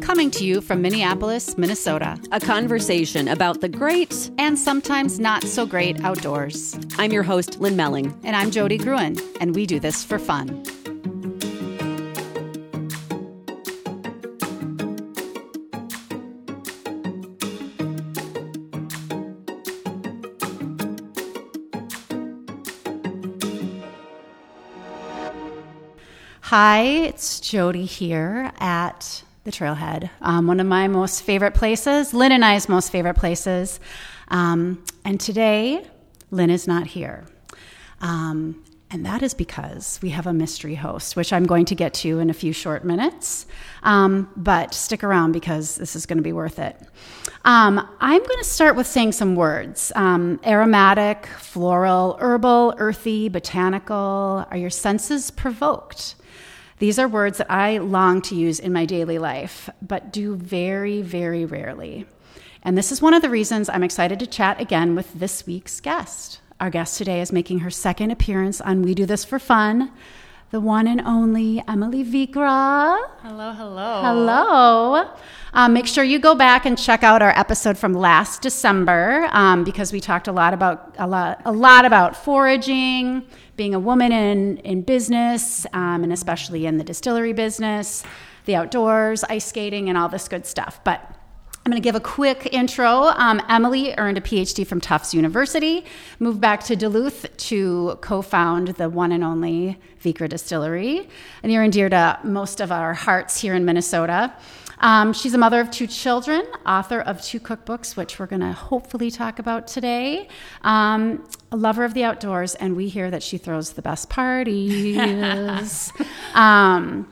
Coming to you from Minneapolis, Minnesota, a conversation about the great and sometimes not so great outdoors. I'm your host, Lynn Melling. And I'm Jodi Gruen, and we do this for fun. Hi, it's Jodi here at the Trailhead, um, one of my most favorite places, Lynn and I's most favorite places. Um, and today, Lynn is not here. Um, and that is because we have a mystery host, which I'm going to get to in a few short minutes. Um, but stick around because this is going to be worth it. Um, I'm going to start with saying some words um, aromatic, floral, herbal, earthy, botanical. Are your senses provoked? These are words that I long to use in my daily life, but do very, very rarely. And this is one of the reasons I'm excited to chat again with this week's guest. Our guest today is making her second appearance on We Do This for Fun, the one and only Emily Vikre. Hello, hello. Hello. Um, make sure you go back and check out our episode from last December um, because we talked a lot about a lot, a lot about foraging, being a woman in, in business, um, and especially in the distillery business, the outdoors, ice skating, and all this good stuff. But I'm going to give a quick intro. Um, Emily earned a PhD from Tufts University, moved back to Duluth to co found the one and only Vikre Distillery, and dear to most of our hearts here in Minnesota. Um, she's a mother of two children, author of two cookbooks, which we're going to hopefully talk about today. Um, a lover of the outdoors, and we hear that she throws the best parties. um,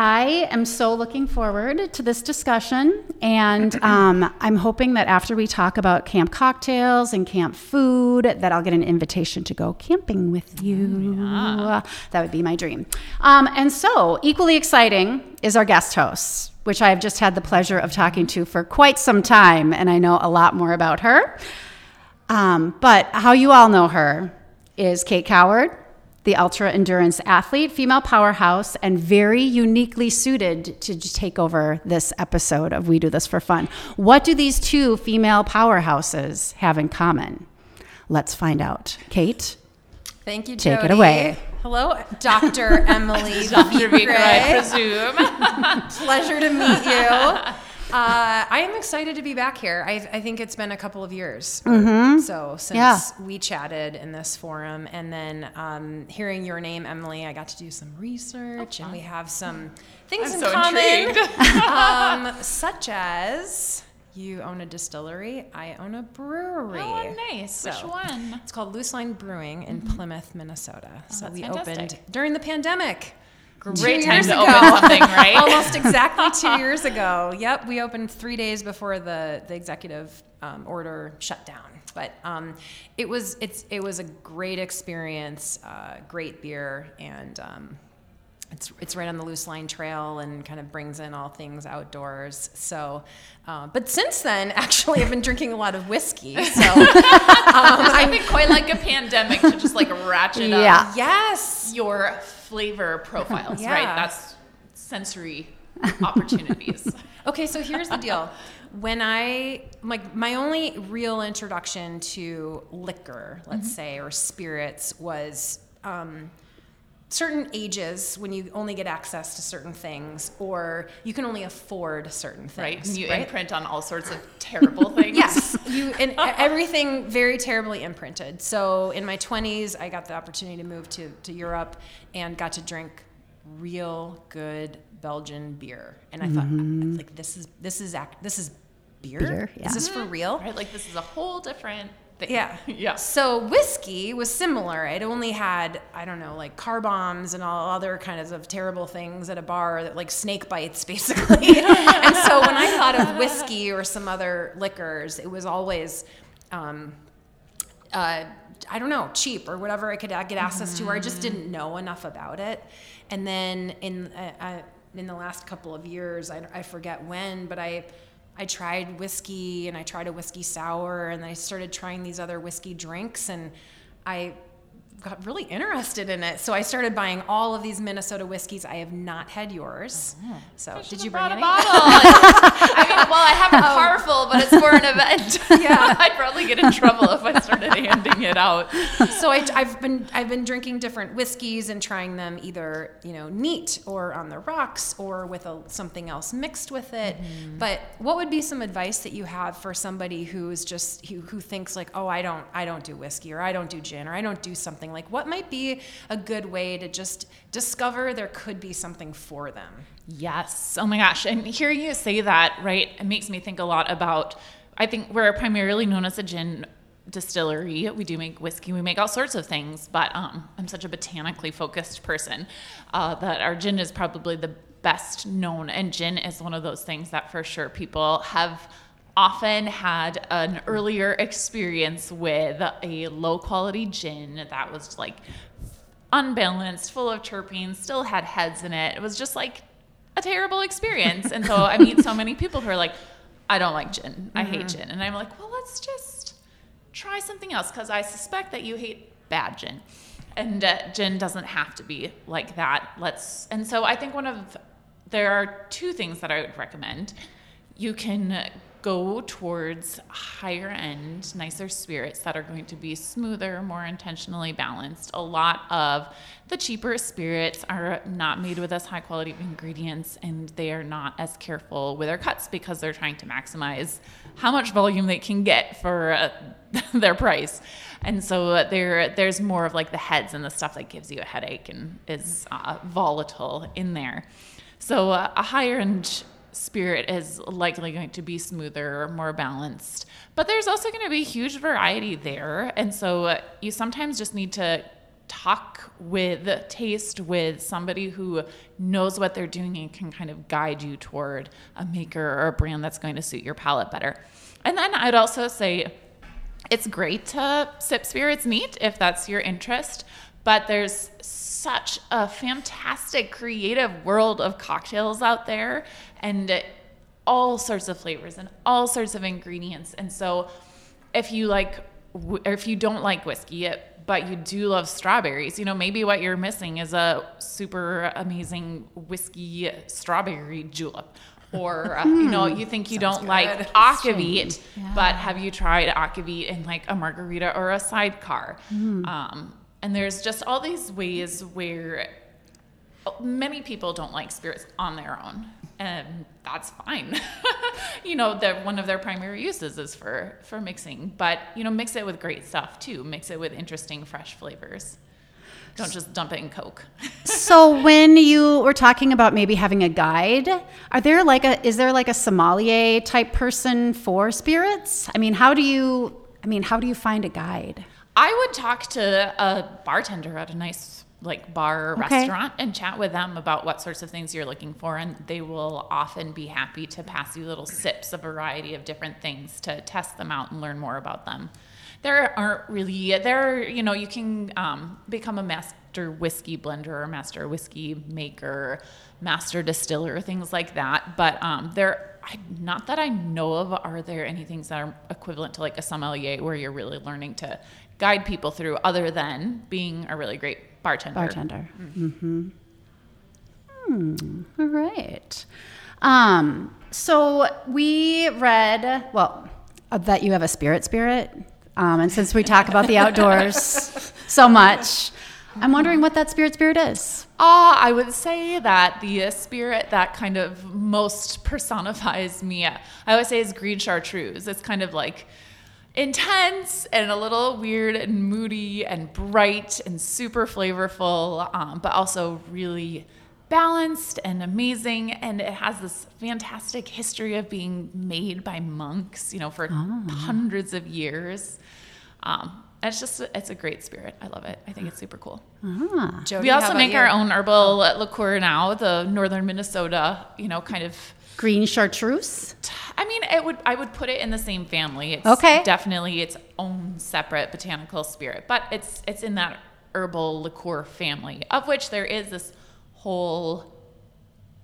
I am so looking forward to this discussion, and um, I'm hoping that after we talk about camp cocktails and camp food, that I'll get an invitation to go camping with you. Oh, yeah. That would be my dream. Um, and so, equally exciting is our guest host, which I have just had the pleasure of talking to for quite some time, and I know a lot more about her. Um, but how you all know her is Kate Coward the ultra endurance athlete, female powerhouse, and very uniquely suited to take over this episode of We Do This for Fun. What do these two female powerhouses have in common? Let's find out. Kate? Thank you, Jodi. Take it away. Hello, Dr. Emily Dr. Vikre, I presume. Pleasure to meet you. Uh, I am excited to be back here. I, I, think it's been a couple of years, mm-hmm. so since yeah. we chatted in this forum, and then um, hearing your name, Emily, I got to do some research, oh, and we have some things I'm in so common, um, such as you own a distillery. I own a brewery. Oh, nice. So Which one? It's called Luce Line Brewing in mm-hmm. Plymouth, Minnesota. Oh, so we fantastic. opened during the pandemic. Great two time years to ago. open something, right? Almost exactly two years ago. Yep, we opened three days before the the executive um, order shut down. But um, it was it's it was a great experience, uh, great beer, and um, it's it's right on the Luce Line trail and kind of brings in all things outdoors. So, uh, but since then, actually, I've been drinking a lot of whiskey. So um, I think quite like a pandemic to just like ratchet yeah. up. Yes, your flavor profiles, Yeah. right? That's sensory opportunities. Okay, so here's the deal. When I like my only real introduction to liquor, let's say, or spirits was um, certain ages when you only get access to certain things, or you can only afford certain things. right? things. You right? imprint on all sorts of terrible things. Yes, you and everything very terribly imprinted. So in my 20s, I got the opportunity to move to, to Europe and got to drink real good Belgian beer. And I Mm-hmm. thought, like, this is this is act, this is beer. Beer, yeah. Is this for real? Right? Like this is a whole different thing. Yeah. yeah. So whiskey was similar. It only had I don't know like car bombs and all other kinds of terrible things at a bar that like snake bites basically. and so when I thought of whiskey or some other liquors, it was always. Um, uh, I don't know, cheap or whatever I could get access to, or I just didn't know enough about it. And then in uh, uh, in the last couple of years, I, I forget when, but I I tried whiskey and I tried a whiskey sour, and I started trying these other whiskey drinks, and I got really interested in it. So I started buying all of these Minnesota whiskeys. I have not had yours. Mm-hmm. So did you bring brought a bottle. I mean, well, I have a oh. car full, but it's for an event. Yeah. I'd probably get in trouble if I started handing it out. so I, have been I've been drinking different whiskeys and trying them either you know neat or on the rocks or with a, something else mixed with it. Mm-hmm. But what would be some advice that you have for somebody who is just who, who thinks like oh I don't I don't do whiskey or I don't do gin or I don't do something like what might be a good way to just discover there could be something for them. Yes. Oh my gosh. And hearing you say that, right, it makes me think a lot about. I think we're primarily known as a gin distillery. We do make whiskey. We make all sorts of things, but um, I'm such a botanically focused person uh, that our gin is probably the best known. And gin is one of those things that for sure people have often had an earlier experience with a low quality gin that was like unbalanced, full of terpenes, still had heads in it. It was just like a terrible experience. And so I meet so many people who are like, I don't like gin. I hate gin. And I'm like, well, let's just try something else because I suspect that you hate bad gin. And uh, gin doesn't have to be like that. Let's. And so I think one of there are two things that I would recommend. You can go towards higher end, nicer spirits that are going to be smoother, more intentionally balanced. A lot of the cheaper spirits are not made with as high quality ingredients and they are not as careful with their cuts because they're trying to maximize how much volume they can get for uh, their price. And so there, there's more of like the heads and the stuff that gives you a headache and is uh, volatile in there. So uh, a higher end spirit is likely going to be smoother, more balanced. But there's also going to be huge variety there. And so uh, you sometimes just need to talk with, taste with somebody who knows what they're doing and can kind of guide you toward a maker or a brand that's going to suit your palate better. And then I'd also say it's great to sip spirits neat if that's your interest, but there's such a fantastic creative world of cocktails out there and all sorts of flavors and all sorts of ingredients. And so if you like or if you don't like whiskey, but you do love strawberries, you know, maybe what you're missing is a super amazing whiskey strawberry julep. Or, uh, you know, you think you don't like akavit, but have you tried akavit in like a margarita or a sidecar? Um, and there's just all these ways where many people don't like spirits on their own and that's fine. You know that one of their primary uses is for for mixing but you know mix it with great stuff too. Mix it with interesting fresh flavors. Don't just dump it in coke. So when you were talking about maybe having a guide are there like a is there like a sommelier type person for spirits? I mean how do you i mean how do you find a guide I would talk to a bartender at a nice like bar or Okay. restaurant and chat with them about what sorts of things you're looking for and they will often be happy to pass you little sips of a variety of different things to test them out and learn more about them there aren't really there you know you can um, become a master whiskey blender or master whiskey maker master distiller things like that but um, there I, not that i know of are there any things that are equivalent to like a sommelier where you're really learning to guide people through other than being a really great bartender bartender mm-hmm. Hmm. all right um so we read well uh, that you have a spirit spirit um, and since we talk about the outdoors so much i'm wondering what that spirit spirit is Uh, I would say that the spirit that kind of most personifies me, I would say is green chartreuse. It's kind of like intense and a little weird and moody and bright and super flavorful, um, but also really balanced and amazing. And it has this fantastic history of being made by monks, you know, for hundreds of years. Um, it's just, it's a great spirit. I love it. I think it's super cool. Jodi, We also make you? our own herbal liqueur now, the northern Minnesota, you know, kind of green chartreuse I mean, it would I would put it in the same family. It's Okay. definitely its own separate botanical spirit, but it's it's in that herbal liqueur family, of which there is this whole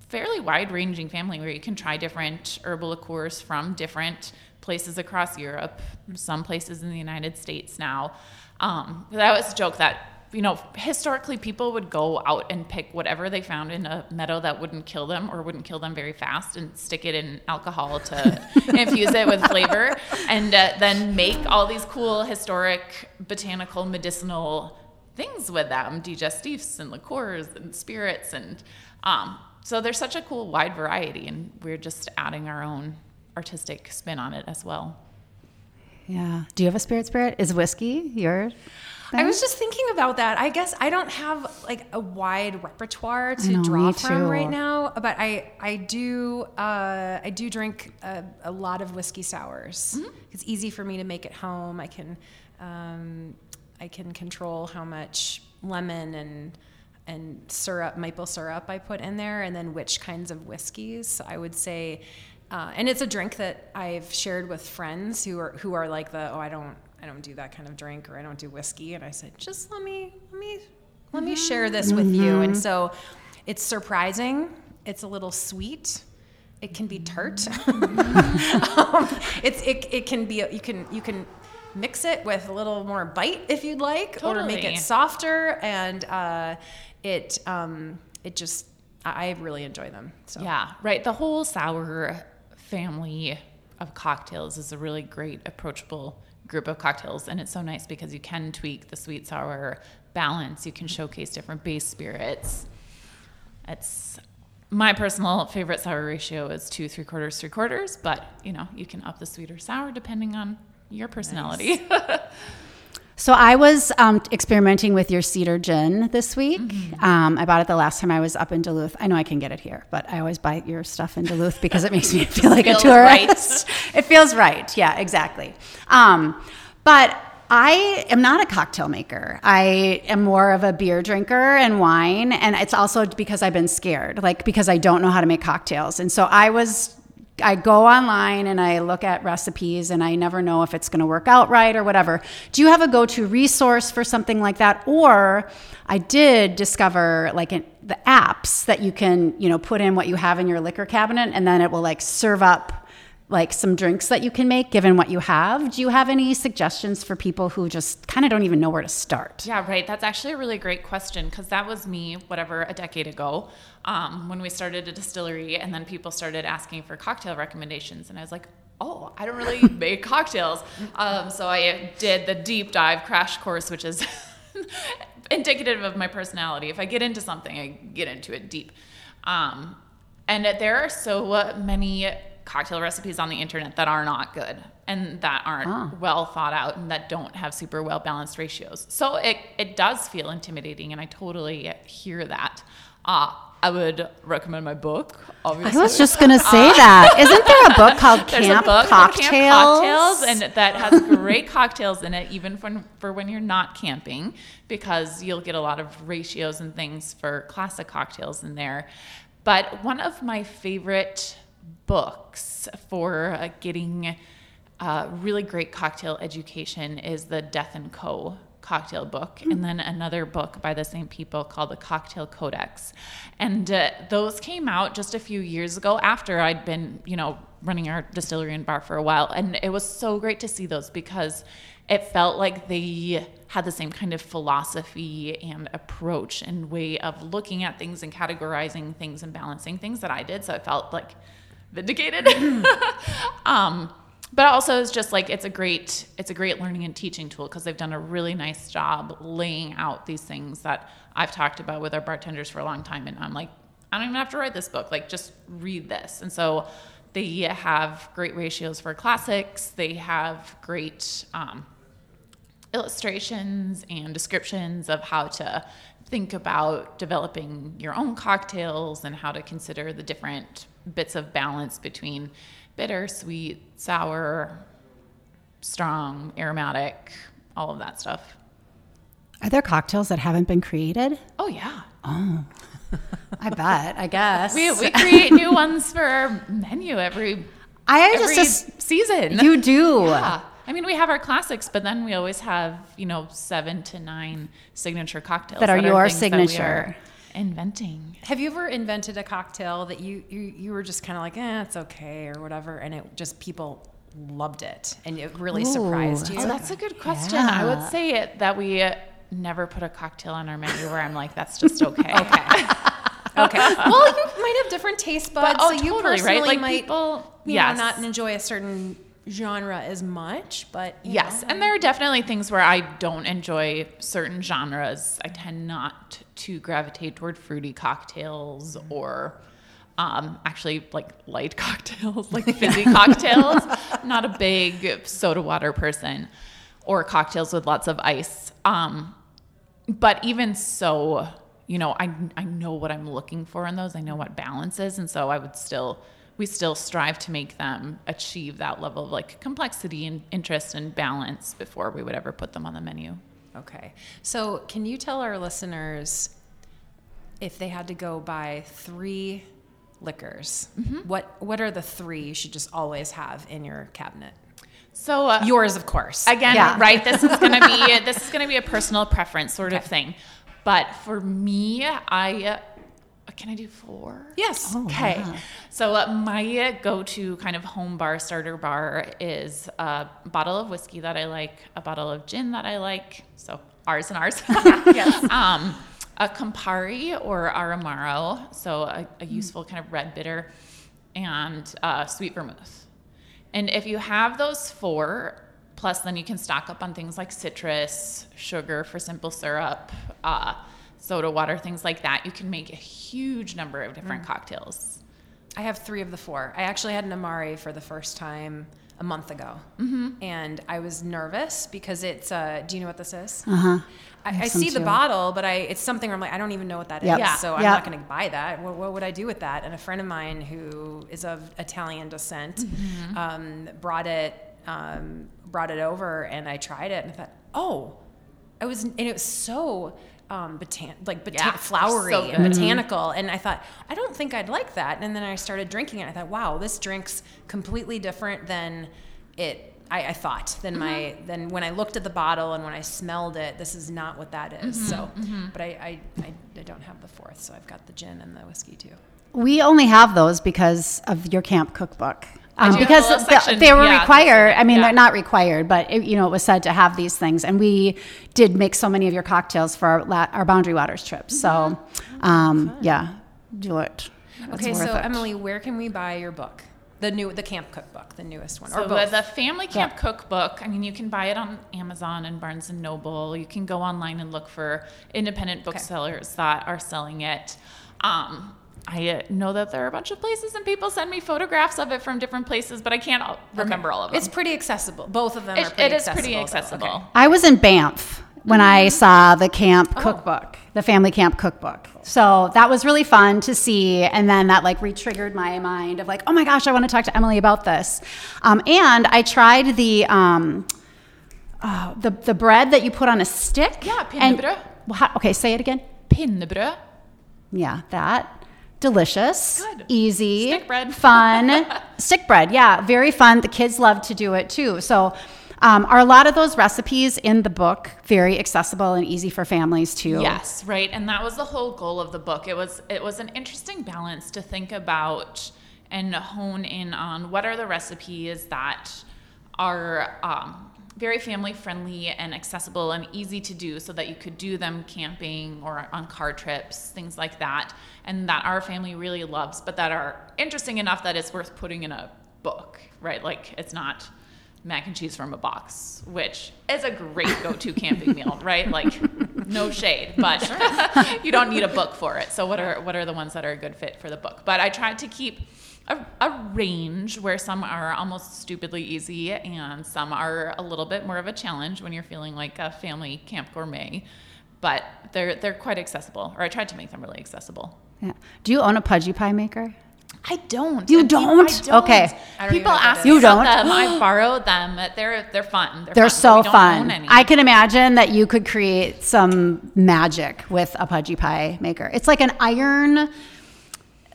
fairly wide-ranging family where you can try different herbal liqueurs from different places across Europe, some places in the United States now. Um, that was a joke that you know, historically people would go out and pick whatever they found in a meadow that wouldn't kill them or wouldn't kill them very fast and stick it in alcohol to infuse it with flavor and uh, then make all these cool historic botanical medicinal things with them, digestifs and liqueurs and spirits and um, so there's such a cool wide variety and we're just adding our own artistic spin on it as well. Yeah. Do you have a spirit spirit? Is whiskey your I was just thinking about that. I guess I don't have like a wide repertoire to know, draw from too. right now, but I I do uh, I do drink a, a lot of whiskey sours. Mm-hmm. It's easy for me to make at home. I can um, I can control how much lemon and and syrup, maple syrup I put in there, and then which kinds of whiskeys. So I would say, uh, and it's a drink that I've shared with friends who are who are like the oh I don't I don't do that kind of drink or I don't do whiskey, and I said just let me let me let me share this with you, and so it's surprising. It's a little sweet. It can be tart. um, it's it, it can be you can you can mix it with a little more bite if you'd like, or make it softer, and uh, it um, it just I I really enjoy them. So Yeah, right. The whole sour family of cocktails is a really great, approachable group of cocktails. And it's so nice because you can tweak the sweet sour balance, you can showcase different base spirits. It's my personal favorite sour ratio is two, three quarters, three quarters, but you know, you can up the sweet or sour depending on your personality. So I was um, experimenting with your cedar gin this week. Um, I bought it the last time I was up in Duluth. I know I can get it here, but I always buy your stuff in Duluth because it makes me feel like a tourist. it feels right. Yeah, exactly. Um, but I am not a cocktail maker. I am more of a beer drinker and wine. And it's also because I've been scared, like because I don't know how to make cocktails. And so I was I go online and I look at recipes and I never know if it's going to work out right or whatever. Do you have a go-to resource for something like that or I did discover like an, the apps that you can, you know, put in what you have in your liquor cabinet and then it will like serve up like some drinks that you can make given what you have. Do you have any suggestions for people who just kind of don't even know where to start? Yeah, right. That's actually a really great question because that was me, whatever, a decade ago um, when we started a distillery, and then people started asking for cocktail recommendations, and I was like, oh, I don't really make cocktails. Um, so I did the deep dive crash course, which is indicative of my personality. If I get into something, I get into it deep. Um, and there are so many cocktail recipes on the internet that are not good and that aren't well thought out and that don't have super well balanced ratios. So it, it does feel intimidating, and I totally hear that. Uh, I would recommend my book, obviously. I was just going to say that. Isn't there a book called Camp book Cocktails? Camp Cocktails, and that has great cocktails in it, even for, for when you're not camping, because you'll get a lot of ratios and things for classic cocktails in there. But one of my favorite books for uh, getting uh, really great cocktail education is the Death and Co. cocktail book, and then another book by the same people called the Cocktail Codex. And uh, those came out just a few years ago after I'd been, you know, running our distillery and bar for a while. And it was so great to see those because it felt like they had the same kind of philosophy and approach and way of looking at things and categorizing things and balancing things that I did. So it felt like vindicated. um, but also it's just like it's a great it's a great learning and teaching tool because they've done a really nice job laying out these things that I've talked about with our bartenders for a long time. And I'm like I don't even have to write this book. Like just read this. And so they have great ratios for classics. They have great um, illustrations and descriptions of how to think about developing your own cocktails and how to consider the different bits of balance between bitter, sweet, sour, strong, aromatic, all of that stuff. Are there cocktails that haven't been created? Oh yeah. Oh. I bet, I guess. We, we create new ones for our menu every I every just, season. you do. Yeah. I mean, we have our classics, but then we always have, you know, seven to nine signature cocktails That are your that we are signature. Inventing. Have you ever invented a cocktail that you you, you were just kind of like, eh, it's okay or whatever, and it just people loved it and it really Ooh, surprised you? Oh, that's a good question. I would say it, that we never put a cocktail on our menu where I'm like, that's just okay. Okay. okay. Well, you might have different taste buds, oh, so you totally, right? personally Like, might people- you yes. know, not enjoy a certain genre as much, but Yes, know, and there are definitely things where I don't enjoy certain genres. I tend not to gravitate toward fruity cocktails or um, actually like light cocktails, like fizzy cocktails. Not a big soda water person or cocktails with lots of ice. Um, but even so, you know, I I know what I'm looking for in those. I know what balance is, and so I would still we still strive to make them achieve that level of like complexity and interest and balance before we would ever put them on the menu. Okay. So, can you tell our listeners if they had to go buy three liquors, Mm-hmm. what what are the three you should just always have in your cabinet? So uh, Yours, of course. again, Yeah. right? This is gonna be this is gonna be a personal preference sort of thing. But for me, I uh, can I do four? yes. Okay. So uh, my go-to kind of home bar starter bar is a bottle of whiskey that I like, a bottle of gin that I like. So ours and ours. yes. Um, a Campari or Aramaro, so a, a useful kind of red bitter, and uh, sweet vermouth. And if you have those four, plus then you can stock up on things like citrus, sugar for simple syrup, uh, soda water, things like that. You can make a huge number of different cocktails. I have three of the four. I actually had an Amari for the first time a month ago, mm-hmm. and I was nervous because it's. Uh, do you know what this is? Uh huh. I, I some see the too. bottle, but I it's something where I'm like I don't even know what that is, Yep. Yeah. so I'm Yep. not going to buy that. What, what would I do with that? And a friend of mine who is of Italian descent Mm-hmm. um, brought it um, brought it over, and I tried it, and I thought, oh, I was, and it was so. Um, botan- like botan- Yeah, flowery so and good. Mm-hmm. botanical. And i thought i don't think i'd like that. And then i started drinking it. I thought wow this drink's completely different than it I, I thought than my mm-hmm. than when i looked at the bottle and when i smelled it this is not what that is. Mm-hmm, so but I, I, I i don't have the fourth so i've got the gin and the whiskey too. We only have those because of your camp cookbook. Um, do have a because the- they were yeah, required. I mean, yeah. they're not required, but it, you know, it was said to have these things, and we did make so many of your cocktails for our, la- our Boundary Waters trips. So, um, yeah, do it. It's okay so it. emily where can we buy your book the new the camp cookbook the newest one So or both the family camp cookbook, I mean, you can buy it on Amazon and Barnes and Noble. You can go online and look for independent booksellers that are selling it. Um, I uh, know that there are a bunch of places and people send me photographs of it from different places, but I can't all- remember all of them. it's pretty accessible both of them It- are pretty it is accessible, pretty accessible. Okay. I was in Banff when I saw the camp Oh. cookbook, the family camp cookbook. So that was really fun to see. And then that like re-triggered my mind of like, oh my gosh, I want to talk to Emily about this. Um, and I tried the, um, oh, the, the bread that you put on a stick. Yeah, pain and- de breux. Well, how- okay, say it again. Pinnebrød. Yeah, that. Delicious, Good. easy, Stick bread. fun. Stick bread, yeah, very fun. The kids love to do it too. So, um, are a lot of those recipes in the book very accessible and easy for families too? Yes, right. And that was the whole goal of the book. It was it was an interesting balance to think about and hone in on what are the recipes that are um, very family friendly and accessible and easy to do so that you could do them camping or on car trips, things like that, and that our family really loves, but that are interesting enough that it's worth putting in a book, right? Like it's not mac and cheese from a box, which is a great go-to camping meal, right? Like no shade, but you don't need a book for it. So what are what are the ones that are a good fit for the book? But I tried to keep a, a range where some are almost stupidly easy and some are a little bit more of a challenge when you're feeling like a family camp gourmet. But they're they're quite accessible, or I tried to make them really accessible. Yeah. Do you own a pudgy pie maker? I don't. You don't? I don't. Okay. I don't People know what that ask You don't? them. I borrowed them. They're they're fun. They're, They're fun, so we don't fun. own any. I can imagine that you could create some magic with a pudgy pie maker. It's like an iron,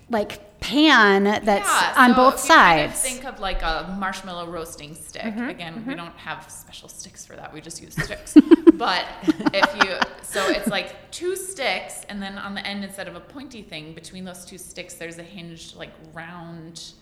like pan that's Yeah, on so both you kind of sides. think of like a marshmallow roasting stick. Mm-hmm, Again, we don't have special sticks for that. We just use sticks. but if you, so it's like two sticks, and then on the end, instead of a pointy thing, between those two sticks, there's a hinged, like round,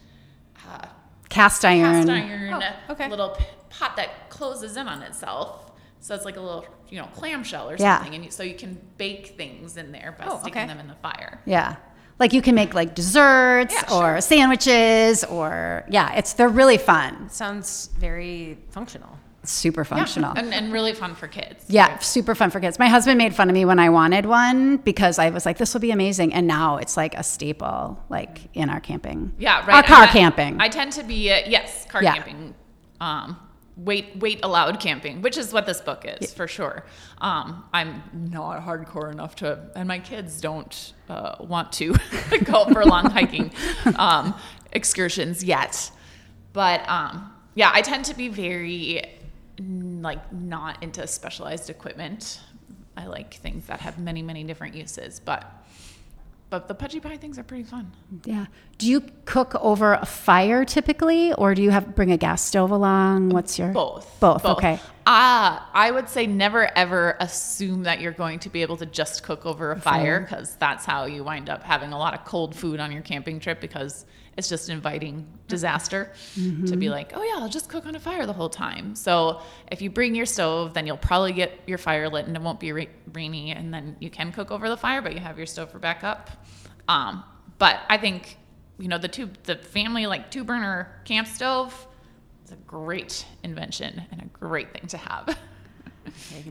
uh, Cast iron. cast iron Oh, okay. little pot that closes in on itself. So it's like a little, you know, clamshell or Yeah. something, and you, so you can bake things in there by Oh, sticking okay. them in the fire. Yeah. Like you can make like desserts Yeah, or sure. sandwiches or yeah, it's they're really fun. Sounds very functional. Super functional. and, and really fun for kids. Yeah, super fun for kids. My husband made fun of me when I wanted one because I was like, "This will be amazing," and now it's like a staple, like in our camping. Yeah, right. Our car I- camping. I tend to be uh, yes, car Yeah. camping. Um, weight weight allowed camping, which is what this book is for sure. Um, I'm not hardcore enough to, and my kids don't uh, want to go for long hiking um, excursions yet. But um, yeah, I tend to be very like not into specialized equipment. I like things that have many many different uses, but. But the pudgy pie things are pretty fun. yeah. Do you cook over a fire typically, or do you have bring a gas stove along? Um, What's your Both. Both. Okay. Ah, I would say never ever assume that you're going to be able to just cook over a fire because that's how you wind up having a lot of cold food on your camping trip because it's just inviting disaster to be like, oh yeah, I'll just cook on a fire the whole time. So if you bring your stove, then you'll probably get your fire lit and it won't be ra- rainy, and then you can cook over the fire, but you have your stove for backup. Um, but I think you know the two the family like two burner camp stove it's a great invention and a great thing to have.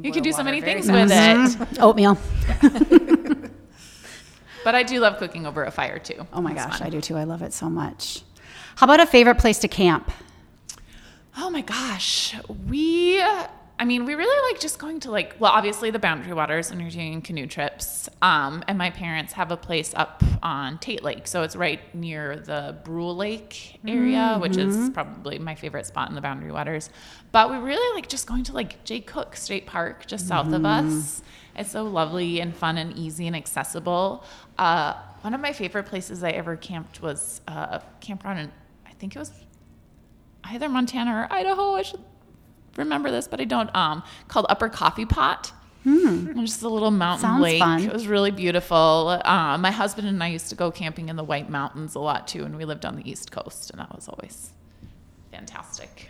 You can do so many things very with Mm-hmm. it. Oatmeal. But I do love cooking over a fire too. Oh my It's gosh, fun. I do too. I love it so much. How about a favorite place to camp? Oh my gosh. We I mean, we really like just going to like well, obviously the Boundary Waters and you're doing canoe trips. Um, and my parents have a place up on Tait Lake. So it's right near the Brule Lake area, which is probably my favorite spot in the Boundary Waters. But we really like just going to like Jay Cooke State Park just south of us. It's so lovely and fun and easy and accessible. Uh, one of my favorite places I ever camped was uh, campground in I think it was either Montana or Idaho. I should remember this, but I don't. Um, called Upper Coffee Pot. Hmm. Just a little mountain Sounds lake. fun. It was really beautiful. Uh, my husband and I used to go camping in the White Mountains a lot too, and we lived on the East Coast, and that was always fantastic.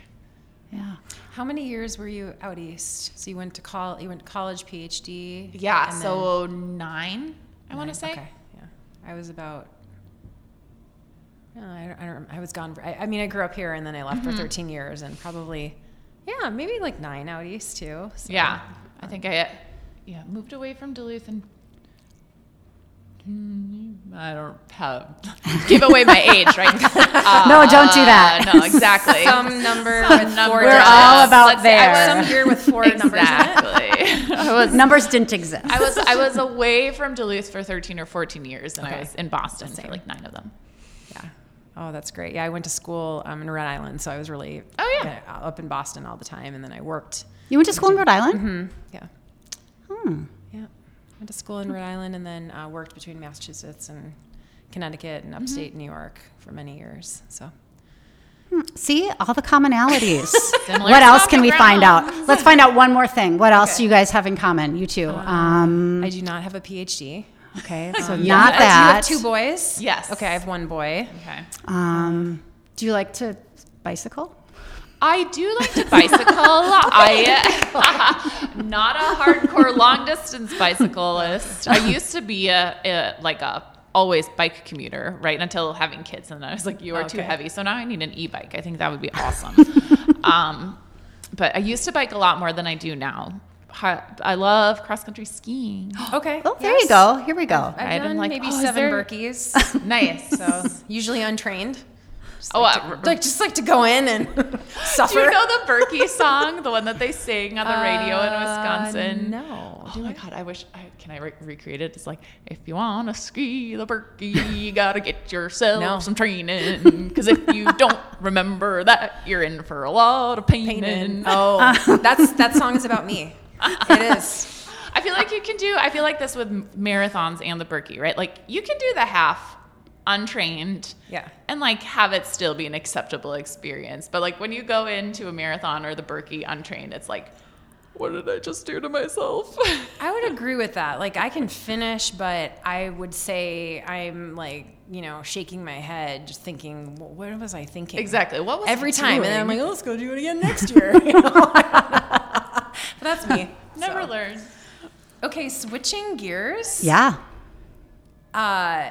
Yeah. How many years were you out east? So you went to col you went to college, PhD. Yeah, and so nine, I want to say. Okay, yeah. I was about. I, don't, I, don't, I was gone. For, I, I mean, I grew up here and then I left Mm-hmm. for 13 years and probably, yeah, maybe like nine out east too. So. Yeah, I think I yeah moved away from Duluth and I don't have give away my age, right? No, don't do that. Uh, no, exactly. Some number with four We're We're digits. all about Let's say I there. was- Some year with four numbers in exactly. Was Numbers didn't exist. I was I was away from Duluth for 13 or 14 years, and I was in Boston for like nine of them. Yeah. Oh, that's great. Yeah, I went to school um, in Rhode Island, so I was really Oh, yeah. uh, up in Boston all the time, and then I worked. you went to school in Rhode Island? Hmm. Yeah. Hmm. Yeah. Went to school in Rhode Island and then uh, worked between Massachusetts and Connecticut and upstate New York for many years. So See all the commonalities. What else can we find out? Let's find out one more thing. What else do you guys have in common? You two. Um, I do not have a PhD. Okay, so Um, not yeah. Uh, do that. you have two boys? Yes. Okay, I have one boy. Okay. Um, do you like to bicycle? I do like to bicycle. I not a hardcore long distance bicyclist. I used to be a, a like a always bike commuter, right? Until having kids, and then I was like, "You are too heavy." So now I need an e-bike. I think that would be awesome. um, but I used to bike a lot more than I do now. Hi- I love cross country skiing. Okay. Oh, there yes. you go. Here we go. I've Right, I'm done like, maybe oh, is seven there- Birkies. nice. so usually untrained. Just Oh, like, uh, to, like just like to go in and suffer. Do you know the Birkie song, the one that they sing on the radio in Wisconsin? Uh, no. Oh my god, I wish I can I re- recreate it. It's like if you want to ski the Birkie, you gotta get yourself No. some training. Because if you don't remember that, you're in for a lot of pain. Painted. Oh, that's that song is about me. It is. I feel like you can do. I feel like this with marathons and the Birkie, right? Like you can do the half untrained, Yeah. and like have it still be an acceptable experience. But like when you go into a marathon or the Birkie untrained, it's like, what did I just do to myself? I would agree with that. Like I can finish, but I would say I'm like, you know, shaking my head, just thinking, "Wh- what was I thinking? exactly. What was Every time, and then I'm like, oh, let's go do it again next year. you know? But That's me. Never So. learn. Okay, switching gears. Yeah. Uh,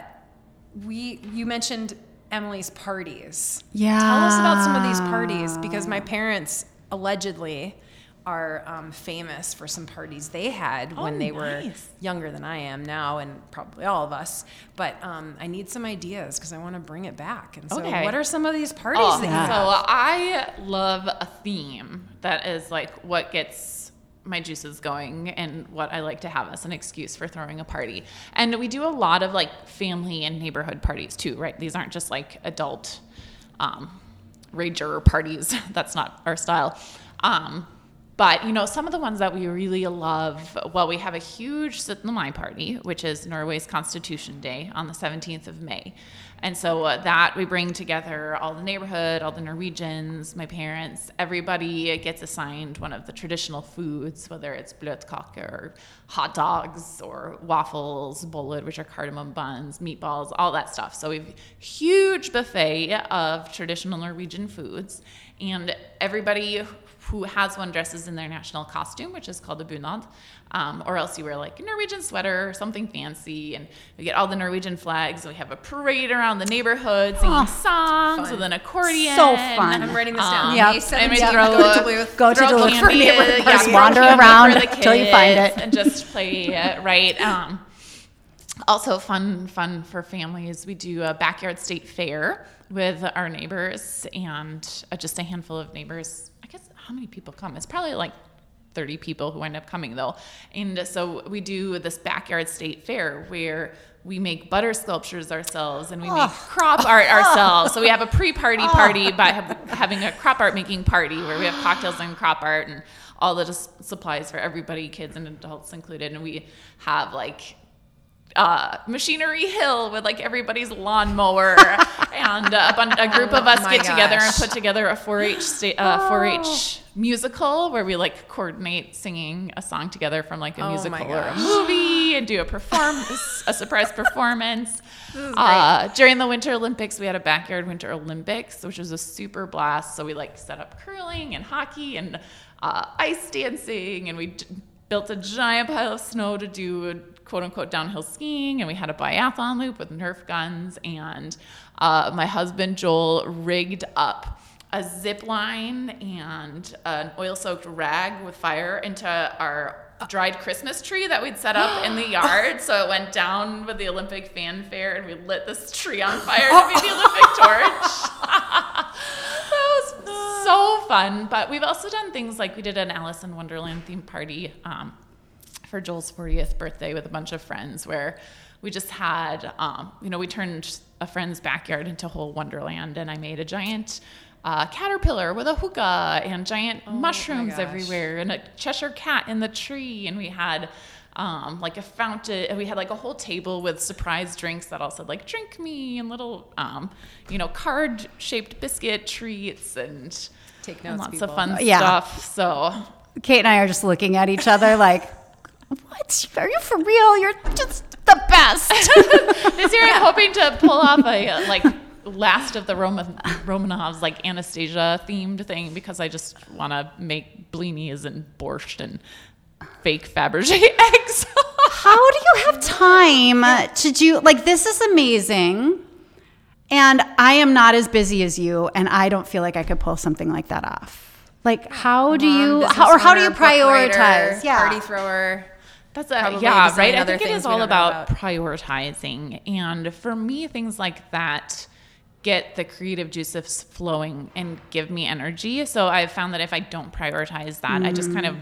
we you mentioned Emily's parties. Yeah. Tell us about some of these parties because my parents allegedly are um, famous for some parties they had when Oh, they were younger than I am now, and probably all of us. But um, I need some ideas because I want to bring it back. And so, Okay. what are some of these parties Oh, that you so have? I love a theme that is like what gets my juices going and what I like to have as an excuse for throwing a party. And we do a lot of like family and neighborhood parties too, right? These aren't just like adult um, rager parties. That's not our style. Um, but you know, some of the ones that we really love, well, we have a huge Syttende Mai party, which is Norway's Constitution Day on the 17th of May. And so uh, that we bring together all the neighborhood, all the Norwegians, my parents, everybody gets assigned one of the traditional foods, whether it's bløtkake or hot dogs or waffles, boller, which are cardamom buns, meatballs, all that stuff. So we've huge buffet of traditional Norwegian foods, and everybody who has one dresses in their national costume, which is called a bunad, um, or else you wear like a Norwegian sweater or something fancy, and we get all the Norwegian flags. And we have a parade around the neighborhood singing songs with an accordion. So fun. I'm writing this down. Yep. May 17th, And we go throw- to Duluth. Go to throw Duluth for candy, neighborhood yeah, parties. throw Wander around for the till you find it. and just play it right. Um, also fun, fun for families. We do a backyard state fair with our neighbors and uh, just a handful of neighbors. I guess how many people come? It's probably like 30 people who end up coming though. And so we do this backyard state fair where we make butter sculptures ourselves and we make ah. crop art ah. ourselves. So we have a pre-party ah. party by have, having a crop art making party where we have cocktails and crop art and all the just supplies for everybody, kids and adults included. And we have like uh, machinery hill with like everybody's lawnmower and uh, a, bun- a group of us Oh get together and put together a 4-H sta- uh, 4-H musical where we like coordinate singing a song together from like a Oh musical or a movie and do a perform a surprise performance. Uh, during the Winter Olympics, we had a backyard Winter Olympics, which was a super blast. So we like set up curling and hockey and uh, ice dancing, and we d- built a giant pile of snow to do quote unquote downhill skiing, and we had a biathlon loop with Nerf guns, and uh, my husband Joel rigged up a zip line and an oil soaked rag with fire into our dried Christmas tree that we'd set up in the yard. So it went down with the Olympic fanfare and we lit this tree on fire to be the Olympic torch. that was so fun. But we've also done things like we did an Alice in Wonderland themed party um, for Joel's 40th birthday with a bunch of friends where we just had, um, you know, we turned a friend's backyard into a whole wonderland and I made a giant uh, caterpillar with a hookah and giant mushrooms everywhere and a Cheshire cat in the tree. And we had um, like a fountain, and we had like a whole table with surprise drinks that all said like drink me and little, um, you know, card shaped biscuit treats and, Take and lots people. of fun Yeah. stuff. So Kate and I are just looking at each other like, what? Are you for real? You're just the best. this year I'm hoping to pull off a like last of the Roman Romanovs like Anastasia themed thing because I just want to make blinis and borscht and fake Fabergé eggs. How do you have time to do like this is amazing. And I am not as busy as you and I don't feel like I could pull something like that off. Like how do you how, or how do you owner, book writer, prioritize? Yeah. Party thrower. That's a yeah, right. I think it is all about, about. prioritizing, and for me, things like that get the creative juices flowing and give me energy. So I've found that if I don't prioritize that, I just kind of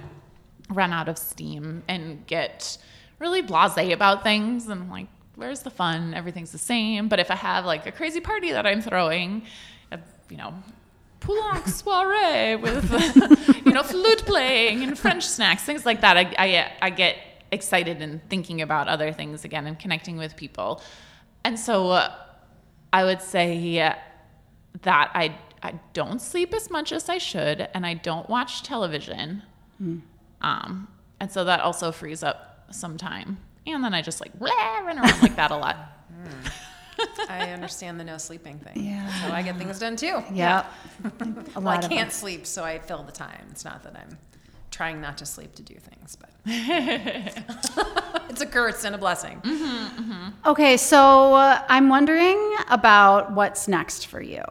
run out of steam and get really blasé about things, and like, where's the fun? Everything's the same. But if I have like a crazy party that I'm throwing, a, you know. Poulenc soiree with, you know, flute playing and French snacks, things like that. I, I, I get excited and thinking about other things again and connecting with people. And so uh, I would say uh, that I, I don't sleep as much as I should and I don't watch television. Um, and so that also frees up some time. And then I just like blah, run around like that a lot. I understand the no sleeping thing. Yeah. That's how I get things done too. Yeah. A Well, I can't sleep, so I fill the time. It's not that I'm trying not to sleep to do things, but it's a curse and a blessing. Okay, so uh, I'm wondering about what's next for you.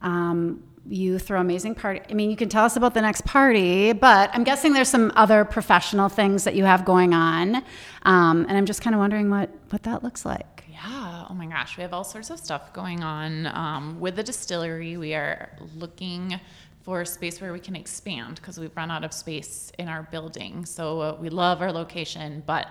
Um, you throw amazing party. I mean, you can tell us about the next party, but I'm guessing there's some other professional things that you have going on, um, and I'm just kind of wondering what what that looks like. Yeah. Oh my gosh, we have all sorts of stuff going on um, with the distillery. We are looking for a space where we can expand because we've run out of space in our building. So uh, we love our location, but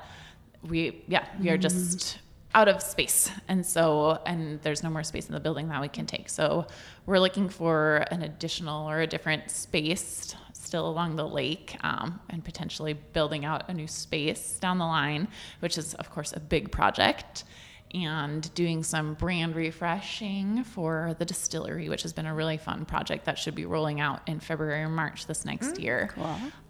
we yeah we are just out of space. And so and there's no more space in the building that we can take. So we're looking for an additional or a different space still along the lake um, and potentially building out a new space down the line which is of course a big project and doing some brand refreshing for the distillery which has been a really fun project that should be rolling out in february or march this next year.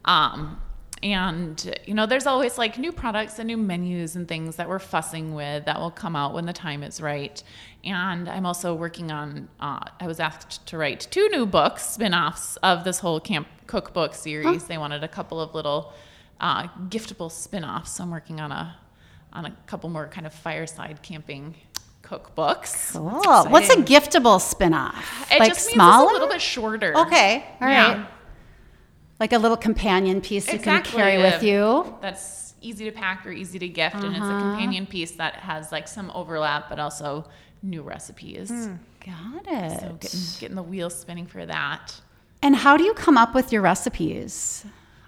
um, and you know there's always like new products and new menus and things that we're fussing with that will come out when the time is right. And i'm also working on uh, i was asked to write two new books spin-offs of this whole camp cookbook series. They wanted a couple of little uh, giftable spin-offs. So i'm working on a on a couple more kind of fireside camping cookbooks Cool. What's a giftable spin-off? it like just smaller? it's a little bit shorter Okay, all right. Yeah. Like a little companion piece you can carry with you. that's easy to pack or easy to gift and it's Uh-huh. a companion piece that has like some overlap but also new recipes Got it. so getting, getting the wheels spinning for that and how do you come up with your recipes?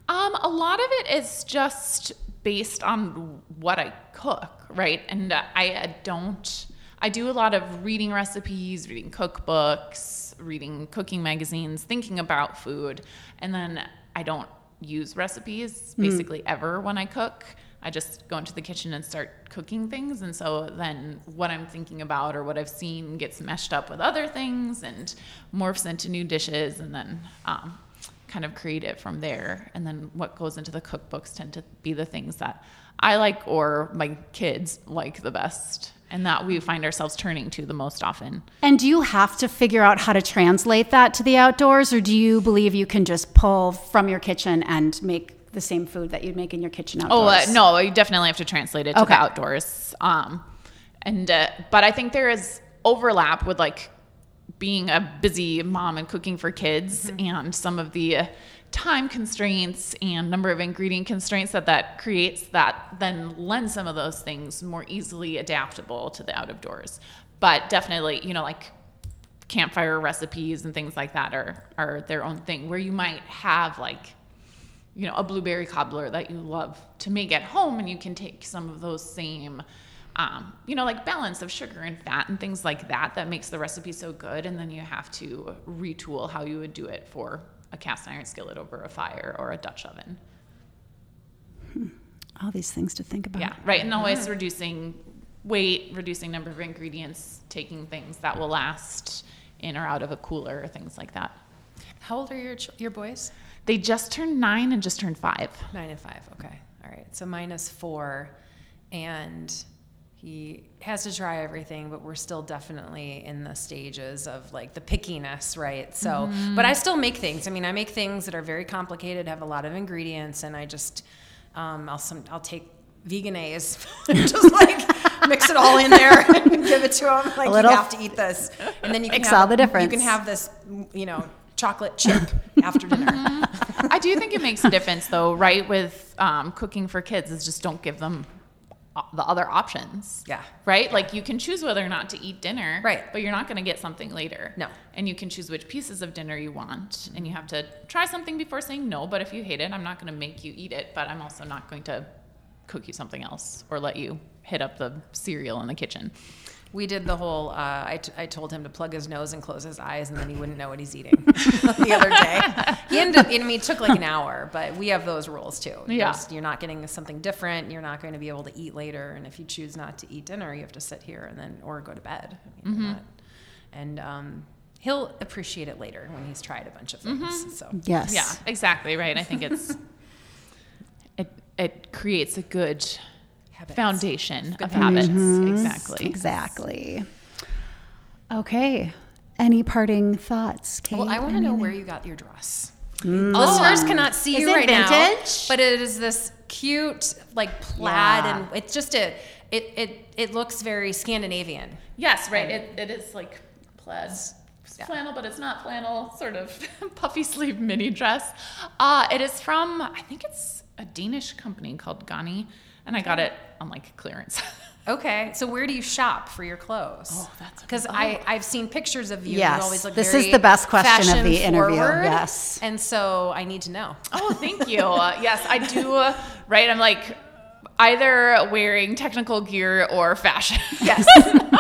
um, a lot of it is just based on what i cook right? And uh, I uh, don't i do a lot of reading recipes reading cookbooks reading cooking magazines thinking about food. And then i don't use recipes basically ever when i cook. I just go into the kitchen and start cooking things. And so then what i'm thinking about or what i've seen gets meshed up with other things and morphs into new dishes. And then um, kind of create it from there. And then what goes into the cookbooks tend to be the things that I like or my kids like the best and that we find ourselves turning to the most often. And do you have to figure out how to translate that to the outdoors, or do you believe you can just pull from your kitchen and make the same food that you'd make in your kitchen Oh outdoors? uh, no, you definitely have to translate it to Okay. the outdoors. Um, and uh, but I think there is overlap with like being a busy mom and cooking for kids mm-hmm. and some of the time constraints and number of ingredient constraints that that creates that then lends some of those things more easily adaptable to the out of doors. But definitely, you know, like campfire recipes and things like that are are their own thing where you might have like you know, a blueberry cobbler that you love to make at home, and you can take some of those same, um, you know, like balance of sugar and fat and things like that that makes the recipe so good. And then you have to retool how you would do it for a cast iron skillet over a fire or a Dutch oven. All these things to think about. Yeah, right. And always reducing weight, reducing number of ingredients, taking things that will last in or out of a cooler, things like that. How old are your ch- your boys? They just turned nine and just turned five. Nine and five. Okay. All right. So four, and he has to try everything, but we're still definitely in the stages of like the pickiness, right? So, but I still make things. I mean, I make things that are very complicated, have a lot of ingredients, and I just, um, I'll some, I'll take Vegenaise, just like mix it all in there and give it to him. Like you have to eat this, and then you can have, all the difference. You can have this, you know, chocolate chip after dinner. I do think it makes a difference, though, right? With um, cooking for kids, is just don't give them the other options. Yeah. Right? Like you can choose whether or not to eat dinner. Right. But you're not going to get something later. No. And you can choose which pieces of dinner you want. And you have to try something before saying no. But if you hate it, I'm not going to make you eat it. But I'm also not going to cook you something else or let you hit up the cereal in the kitchen. We did the whole. Uh, I, t- I told him to plug his nose and close his eyes, and then he wouldn't know what he's eating. the other day, he ended up. I mean, it took like an hour, but we have those rules too. Yeah. There's- you're not getting something different. You're not going to be able to eat later, and if you choose not to eat dinner, you have to sit here and then or go to bed. I mean, not- and um, he'll appreciate it later when he's tried a bunch of things. So Yes. Yeah, exactly right. I think it's it it creates a good Habits. foundation of habits. Exactly. Exactly. Okay. Any parting thoughts, Kate? Well, I want to know where you got your dress. Listeners cannot see Is you it right now, but it is this cute like plaid, Yeah. and it's just a it it it looks very Scandinavian. Yes, right. It, it is like plaid flannel, but it's not flannel. Sort of puffy sleeve mini dress. Uh, it is from I think it's a Danish company called Ganni, and I got it on like clearance. Okay, so where do you shop for your clothes? Oh, that's because I I've seen pictures of you. Yes, You always look this very is the best question of the fashion interview, forward, yes. and so I need to know. Oh, thank you. Uh, yes, I do. uh, Right, I'm like either wearing technical gear or fashion. Yes,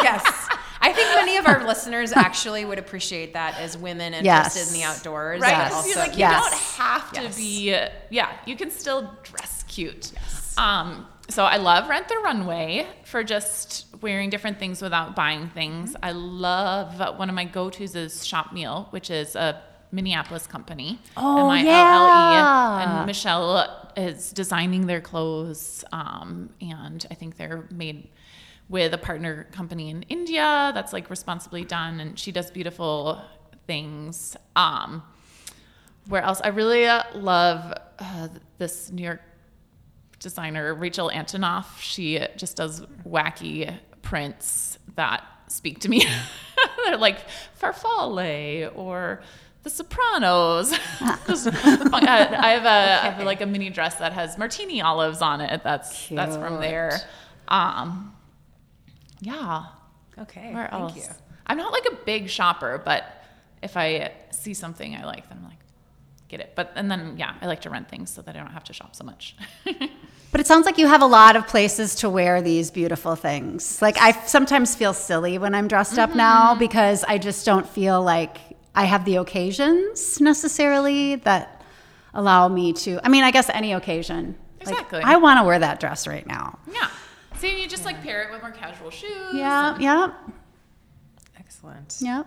yes. I think many of our listeners actually would appreciate that as women interested Yes. in the outdoors. Right. but So Also, you're like you Yes. don't have to Yes. be yeah, you can still dress cute. Yes. Um so I love Rent the Runway for just wearing different things without buying things. I love one of my go-tos is Shop Mille, which is a Minneapolis company. Oh, M-I-L-L-E. yeah. And Michelle is designing their clothes, um, and I think they're made with a partner company in India that's like responsibly done, and she does beautiful things. Um, where else? I really uh, love uh, this New York designer, Rachel Antonoff. She just does wacky prints that speak to me. They're like Farfalle or The Sopranos. I have a I have like a mini dress that has martini olives on it. That's that's from there. Um, yeah. okay. Where thank else? you. I'm not like a big shopper, but if I see something I like, then I'm like, get it. But and then yeah, I like to rent things so that I don't have to shop so much. But it sounds like you have a lot of places to wear these beautiful things. Like I sometimes feel silly when I'm dressed up now Mm-hmm. because I just don't feel like I have the occasions necessarily that allow me to. I mean, I guess any occasion. Like, Exactly. I want to wear that dress right now. yeah. See, you just like pair it with more casual shoes. Yeah, and- yeah, Excellent. yeah.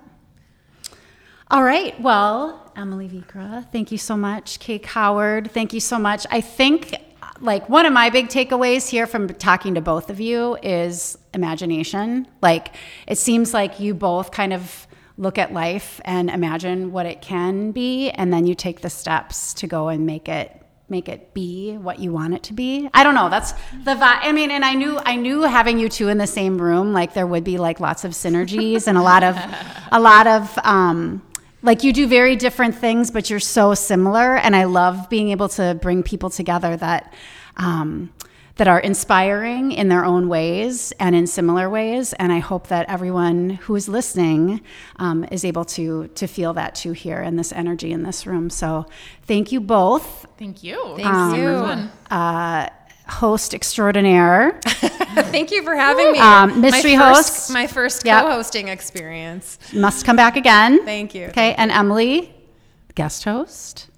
All right. Well, Emily Vikre, thank you so much. Kate Coward, thank you so much. I think like one of my big takeaways here from talking to both of you is imagination. Like it seems like you both kind of look at life and imagine what it can be and then you take the steps to go and make it make it be what you want it to be. I don't know. That's the vibe. I mean, and I knew I knew having you two in the same room, like there would be like lots of synergies and a lot of a lot of um like you do very different things, but you're so similar. And I love being able to bring people together that um that are inspiring in their own ways and in similar ways. And I hope that everyone who is listening um, is able to to feel that too here in this energy in this room. So thank you both Thank you. Thank Um, you. Uh, host extraordinaire. Thank you for having me. Um, mystery my host. First, my first Yep. co-hosting experience. Must come back again. Thank you. Okay, and Emily, guest host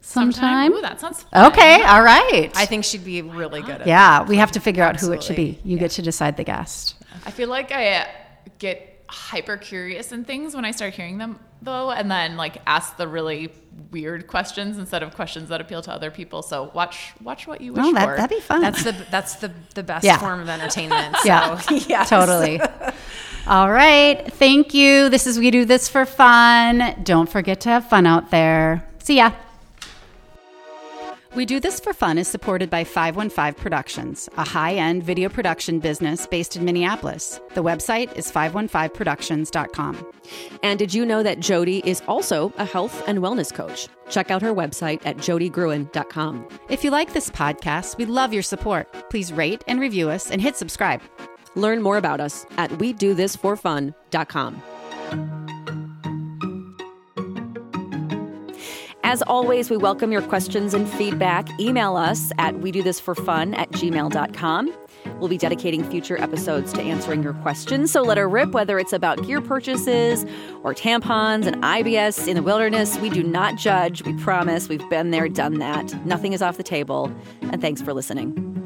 sometime. Ooh, that sounds fun. Okay, all right. I think she'd be really good at yeah, we have to figure out who it should be. You get to decide the guest. I feel like I get hyper curious in things when I start hearing them though, and then like ask the really weird questions instead of questions that appeal to other people. So watch watch what you wish Oh, that, for. that'd be fun. That's the that's the the best Yeah. form of entertainment. So, Yeah, yes. totally. All right. Thank you. This is We Do This for Fun. Don't forget to have fun out there. See ya. We Do This for Fun is supported by 515 Productions, a high end video production business based in Minneapolis. The website is 515productions.com. And did you know that Jodi is also a health and wellness coach? Check out her website at jodygruen.com. If you like this podcast, we love your support. Please rate and review us and hit subscribe. Learn more about us at we do this for fun.com. As always, we welcome your questions and feedback. Email us at we do this for fun at gmail.com. We'll be dedicating future episodes to answering your questions, so let her rip, whether it's about gear purchases or tampons and IBS in the wilderness. We do not judge. We promise. We've been there, done that. Nothing is off the table. And thanks for listening.